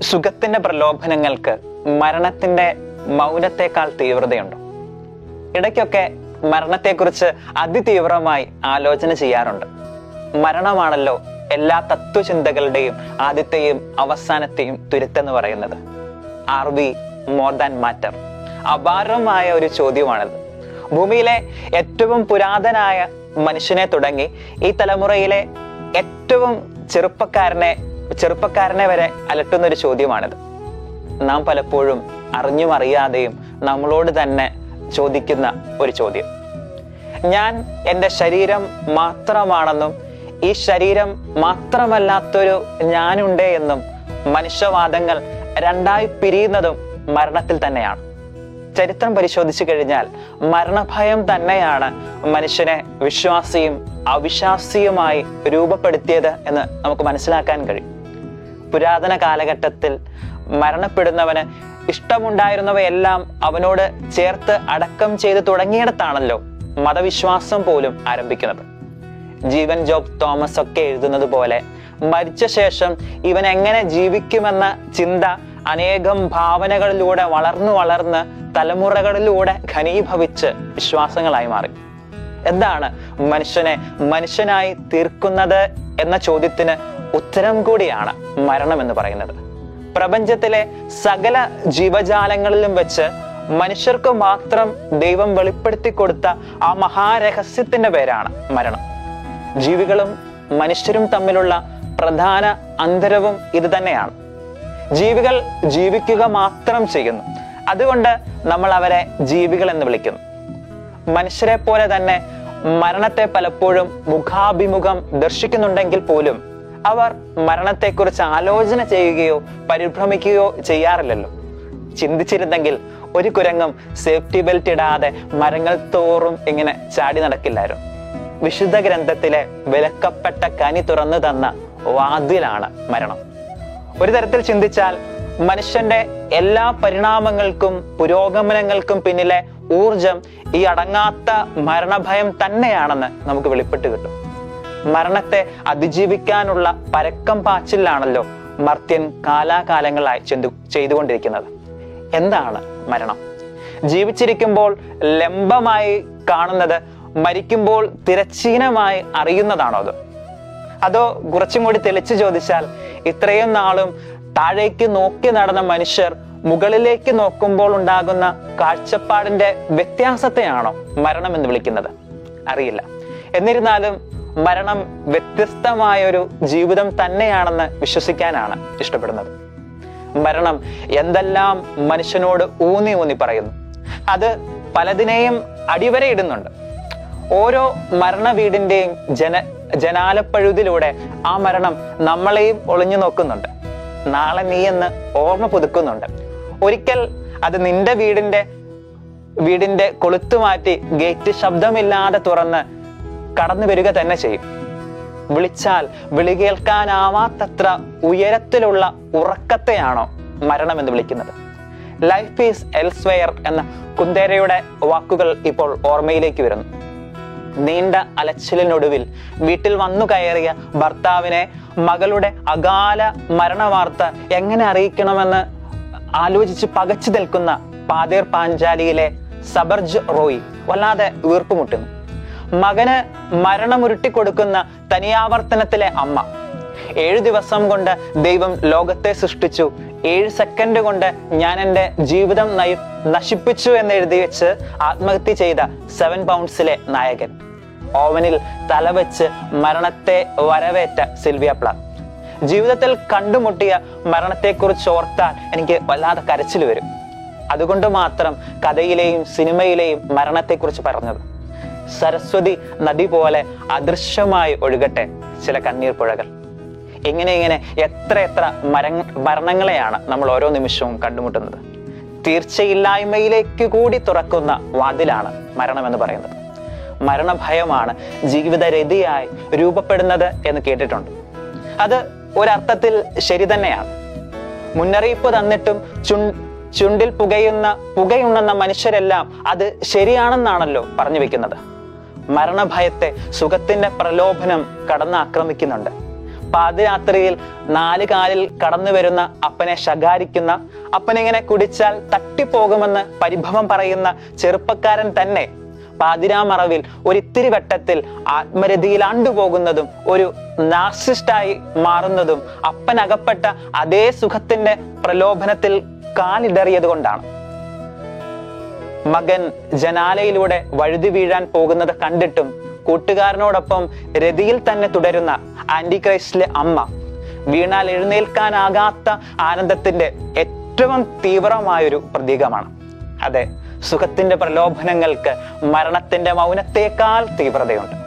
സുഖത്തിന്റെ പ്രലോഭനങ്ങൾക്ക് മരണത്തിന്റെ മൗനത്തെക്കാൾ തീവ്രതയുണ്ടോ? ഇടയ്ക്കൊക്കെ മരണത്തെക്കുറിച്ച് അതിതീവ്രമായി ആലോചന ചെയ്യാറുണ്ട്. മരണമാണല്ലോ എല്ലാ തത്വചിന്തകളുടെയും ആദ്യത്തെയും അവസാനത്തെയും തുരുത്തെന്ന് പറയുന്നത്. Are we more than matter. അപാരമായ ഒരു ചോദ്യമാണിത്. ഭൂമിയിലെ ഏറ്റവും പുരാതനായ മനുഷ്യനെ തുടങ്ങി ഈ തലമുറയിലെ ഏറ്റവും ചെറുപ്പക്കാരനെ ചെറുപ്പക്കാരനെ വരെ അലട്ടുന്ന ഒരു ചോദ്യമാണിത്. നാം പലപ്പോഴും അറിഞ്ഞും അറിയാതെയും നമ്മളോട് തന്നെ ചോദിക്കുന്ന ഒരു ചോദ്യം. ഞാൻ എന്റെ ശരീരം മാത്രമാണെന്നും ഈ ശരീരം മാത്രമല്ലാത്തൊരു ഞാനുണ്ട് എന്നും മനുഷ്യവാദങ്ങൾ രണ്ടായി പിരിയുന്നതും മരണത്തിൽ തന്നെയാണ്. ചരിത്രം പരിശോധിച്ചു കഴിഞ്ഞാൽ മരണഭയം തന്നെയാണ് മനുഷ്യനെ വിശ്വാസിയും അവിശ്വാസിയുമായി രൂപപ്പെടുത്തിയത് എന്ന് നമുക്ക് മനസ്സിലാക്കാൻ കഴിയും. പുരാതന കാലഘട്ടത്തിൽ മരണപ്പെടുന്നവന് ഇഷ്ടമുണ്ടായിരുന്നവയെല്ലാം അവനോട് ചേർത്ത് അടക്കം ചെയ്ത് തുടങ്ങിയിടത്താണല്ലോ മതവിശ്വാസം പോലും ആരംഭിക്കുന്നത്. ജീവൻ ജോബ് തോമസ് ഒക്കെ എഴുതുന്നത് പോലെ മരിച്ച ശേഷം ഇവൻ എങ്ങനെ ജീവിക്കുമെന്ന ചിന്ത അനേകം ഭാവനകളിലൂടെ വളർന്നു വളർന്ന് തലമുറകളിലൂടെ ഘനീഭവിച്ച് വിശ്വാസങ്ങളായി മാറി. എന്താണ് മനുഷ്യനെ മനുഷ്യനായി തീർക്കുന്നത് എന്ന ചോദ്യത്തിന് ഉത്തരം കൂടിയാണ് മരണം എന്ന് പറയുന്നത്. പ്രപഞ്ചത്തിലെ സകല ജീവജാലങ്ങളിലും വെച്ച് മനുഷ്യർക്ക് മാത്രം ദൈവം വെളിപ്പെടുത്തി കൊടുത്ത ആ മഹാരഹസ്യത്തിന്റെ പേരാണ് മരണം. ജീവികളും മനുഷ്യരും തമ്മിലുള്ള പ്രധാന അന്തരവും ഇത് തന്നെയാണ്. ജീവികൾ ജീവിക്കുക മാത്രം ചെയ്യുന്നു. അതുകൊണ്ട് നമ്മൾ അവരെ ജീവികൾ എന്ന് വിളിക്കുന്നു. മനുഷ്യരെ പോലെ തന്നെ മരണത്തെ പലപ്പോഴും മുഖാഭിമുഖം ദർശിക്കുന്നുണ്ടെങ്കിൽ പോലും അവർ മരണത്തെക്കുറിച്ച് ആലോചന ചെയ്യുകയോ പരിഭ്രമിക്കുകയോ ചെയ്യാറില്ലല്ലോ. ചിന്തിച്ചിരുന്നെങ്കിൽ ഒരു കുരങ്ങും സേഫ്റ്റി ബെൽറ്റ് ഇടാതെ മരങ്ങൾ തോറും ഇങ്ങനെ ചാടി നടക്കില്ലായിരുന്നു. വിശുദ്ധ ഗ്രന്ഥത്തിലെ വിലക്കപ്പെട്ട കനി തുറന്നു തന്ന വാതിലാണ് മരണം. ഒരു തരത്തിൽ ചിന്തിച്ചാൽ മനുഷ്യന്റെ എല്ലാ പരിണാമങ്ങൾക്കും പുരോഗമനങ്ങൾക്കും പിന്നിലെ ഊർജം ഈ അടങ്ങാത്ത മരണഭയം തന്നെയാണെന്ന് നമുക്ക് വെളിപ്പെട്ട് കിട്ടും. മരണത്തെ അതിജീവിക്കാനുള്ള പരക്കം പാച്ചിലാണല്ലോ മർത്യൻ കാലാകാലങ്ങളായി ചെന്തു ചെയ്തുകൊണ്ടിരിക്കുന്നത്. എന്താണ് മരണം? ജീവിച്ചിരിക്കുമ്പോൾ ലംബമായി കാണുന്നത് മരിക്കുമ്പോൾ തിരച്ചീനമായി അറിയുന്നതാണോ അത്? അതോ കുറച്ചും കൂടി തെളിച്ചു ചോദിച്ചാൽ ഇത്രയും നാളും താഴേക്ക് നോക്കി നടന്ന മനുഷ്യർ മുകളിലേക്ക് നോക്കുമ്പോൾ ഉണ്ടാകുന്ന കാഴ്ചപ്പാടിന്റെ വ്യത്യാസത്തെയാണോ മരണം എന്ന് വിളിക്കുന്നത്? അറിയില്ല. എന്നിരുന്നാലും മരണം വ്യത്യസ്തമായ ഒരു ജീവിതം തന്നെയാണെന്ന് വിശ്വസിക്കാനാണ് ഇഷ്ടപ്പെടുന്നത്. മരണം എന്തെല്ലാം മനുഷ്യനോട് ഊന്നി ഊന്നി പറയുന്നു. അത് പലതിനെയും അടിവരയിടുന്നുണ്ട് ഓരോ മരണ വീടിന്റെയും ജന ജനാലപ്പഴുതിലൂടെ ആ മരണം നമ്മളെയും ഒളിഞ്ഞു നോക്കുന്നുണ്ട്. നാളെ നീ എന്ന് ഓർമ്മ പുതുക്കുന്നുണ്ട്. ഒരിക്കൽ അത് നിന്റെ വീടിന്റെ വീടിന്റെ കൊളുത്തു മാറ്റി ഗേറ്റ് ശബ്ദമില്ലാതെ തുറന്ന് കടന്നു വരിക തന്നെ ചെയ്യും. വിളിച്ചാൽ വിളി കേൾക്കാനാവാത്തത്ര ഉയരത്തിലുള്ള ഉറക്കത്തെയാണോ മരണം എന്ന് വിളിക്കുന്നത്. ലൈഫ് ഈസ് എൽസ്വെയർ എന്ന കുന്തേരയുടെ വാക്കുകൾ ഇപ്പോൾ ഓർമ്മയിലേക്ക് വരുന്നു. നീണ്ട അലച്ചിലിനൊടുവിൽ വീട്ടിൽ വന്നു കയറിയ ഭർത്താവിനെ മകളുടെ അകാല മരണവാർത്ത എങ്ങനെ അറിയിക്കണമെന്ന് ആലോചിച്ച് പകച്ചു നിൽക്കുന്ന പാതേർ പാഞ്ചാലിയിലെ സബർജ് റോയ് വല്ലാതെ വീർപ്പുമുട്ടുന്നു. മകന് മരണം കൊടുക്കുന്ന തനിയാവർത്തനത്തിലെ അമ്മ. ഏഴു ദിവസം കൊണ്ട് ദൈവം ലോകത്തെ സൃഷ്ടിച്ചു. ഏഴ് സെക്കൻഡ് കൊണ്ട് ഞാൻ എന്റെ ജീവിതം നയി നശിപ്പിച്ചു എന്ന് എഴുതി വെച്ച് ആത്മഹത്യ ചെയ്ത സെവൻ പൗണ്ട്സിലെ നായകൻ. ഓവനിൽ തലവെച്ച് മരണത്തെ വരവേറ്റ സിൽവിയ പ്ല ജീവിതത്തിൽ കണ്ടുമുട്ടിയ മരണത്തെക്കുറിച്ച് ഓർത്താൽ എനിക്ക് വല്ലാതെ കരച്ചിൽ വരും. അതുകൊണ്ട് മാത്രം കഥയിലെയും സിനിമയിലെയും മരണത്തെക്കുറിച്ച് പറഞ്ഞത്. സരസ്വതി നദി പോലെ അദൃശ്യമായി ഒഴുകട്ടെ ചില കണ്ണീർ പുഴകൾ. ഇങ്ങനെ ഇങ്ങനെ എത്ര എത്ര മര മരണങ്ങളെയാണ് നമ്മൾ ഓരോ നിമിഷവും കണ്ടുമുട്ടുന്നത്. തീർച്ചയില്ലായ്മയിലേക്ക് കൂടി തുറക്കുന്ന വാതിലാണ് മരണം എന്ന് പറയുന്നത്. മരണഭയമാണ് ജീവിതരതിയായി രൂപപ്പെടുന്നത് എന്ന് കേട്ടിട്ടുണ്ട്. അത് ഒരർത്ഥത്തിൽ ശരി തന്നെയാണ്. മുന്നറിയിപ്പ് തന്നിട്ടും ചു ചുണ്ടിൽ പുകയുന്ന പുകയുണ്ടെന്ന മനുഷ്യരെല്ലാം അത് ശരിയാണെന്നാണല്ലോ പറഞ്ഞു വെക്കുന്നത്. മരണഭയത്തെ സുഖത്തിന്റെ പ്രലോഭനം കടന്ന് ആക്രമിക്കുന്നുണ്ട്. പാതിരാത്രിയിൽ നാല് കാലിൽ കടന്നു വരുന്ന അപ്പനെ ശകാരിക്കുന്ന അപ്പനിങ്ങനെ കുടിച്ചാൽ തട്ടിപ്പോകുമെന്ന് പരിഭവം പറയുന്ന ചെറുപ്പക്കാരൻ തന്നെ പാതിരാമറവിൽ ഒരിത്തിരി വട്ടത്തിൽ ആത്മരതിയിൽ ആണ്ടുപോകുന്നതും ഒരു നാർസിസ്റ്റായി മാറുന്നതും അപ്പനകപ്പെട്ട അതേ സുഖത്തിന്റെ പ്രലോഭനത്തിൽ കാലിടറിയത് കൊണ്ടാണ് മകൻ ജനാലയിലൂടെ വഴുതി വീഴാൻ പോകുന്നത് കണ്ടിട്ടും കൂട്ടുകാരനോടൊപ്പം രതിയിൽ തന്നെ തുടരുന്ന ആന്റി ക്രൈസ്റ്റിലെ അമ്മ. വീണാൽ എഴുന്നേൽക്കാനാകാത്ത ആനന്ദത്തിന്റെ ഏറ്റവും തീവ്രമായൊരു പ്രതീകമാണ്. അതെ സുഖത്തിന്റെ പ്രലോഭനങ്ങൾക്ക് മരണത്തിന്റെ മൗനത്തേക്കാൾ തീവ്രതയുണ്ട്.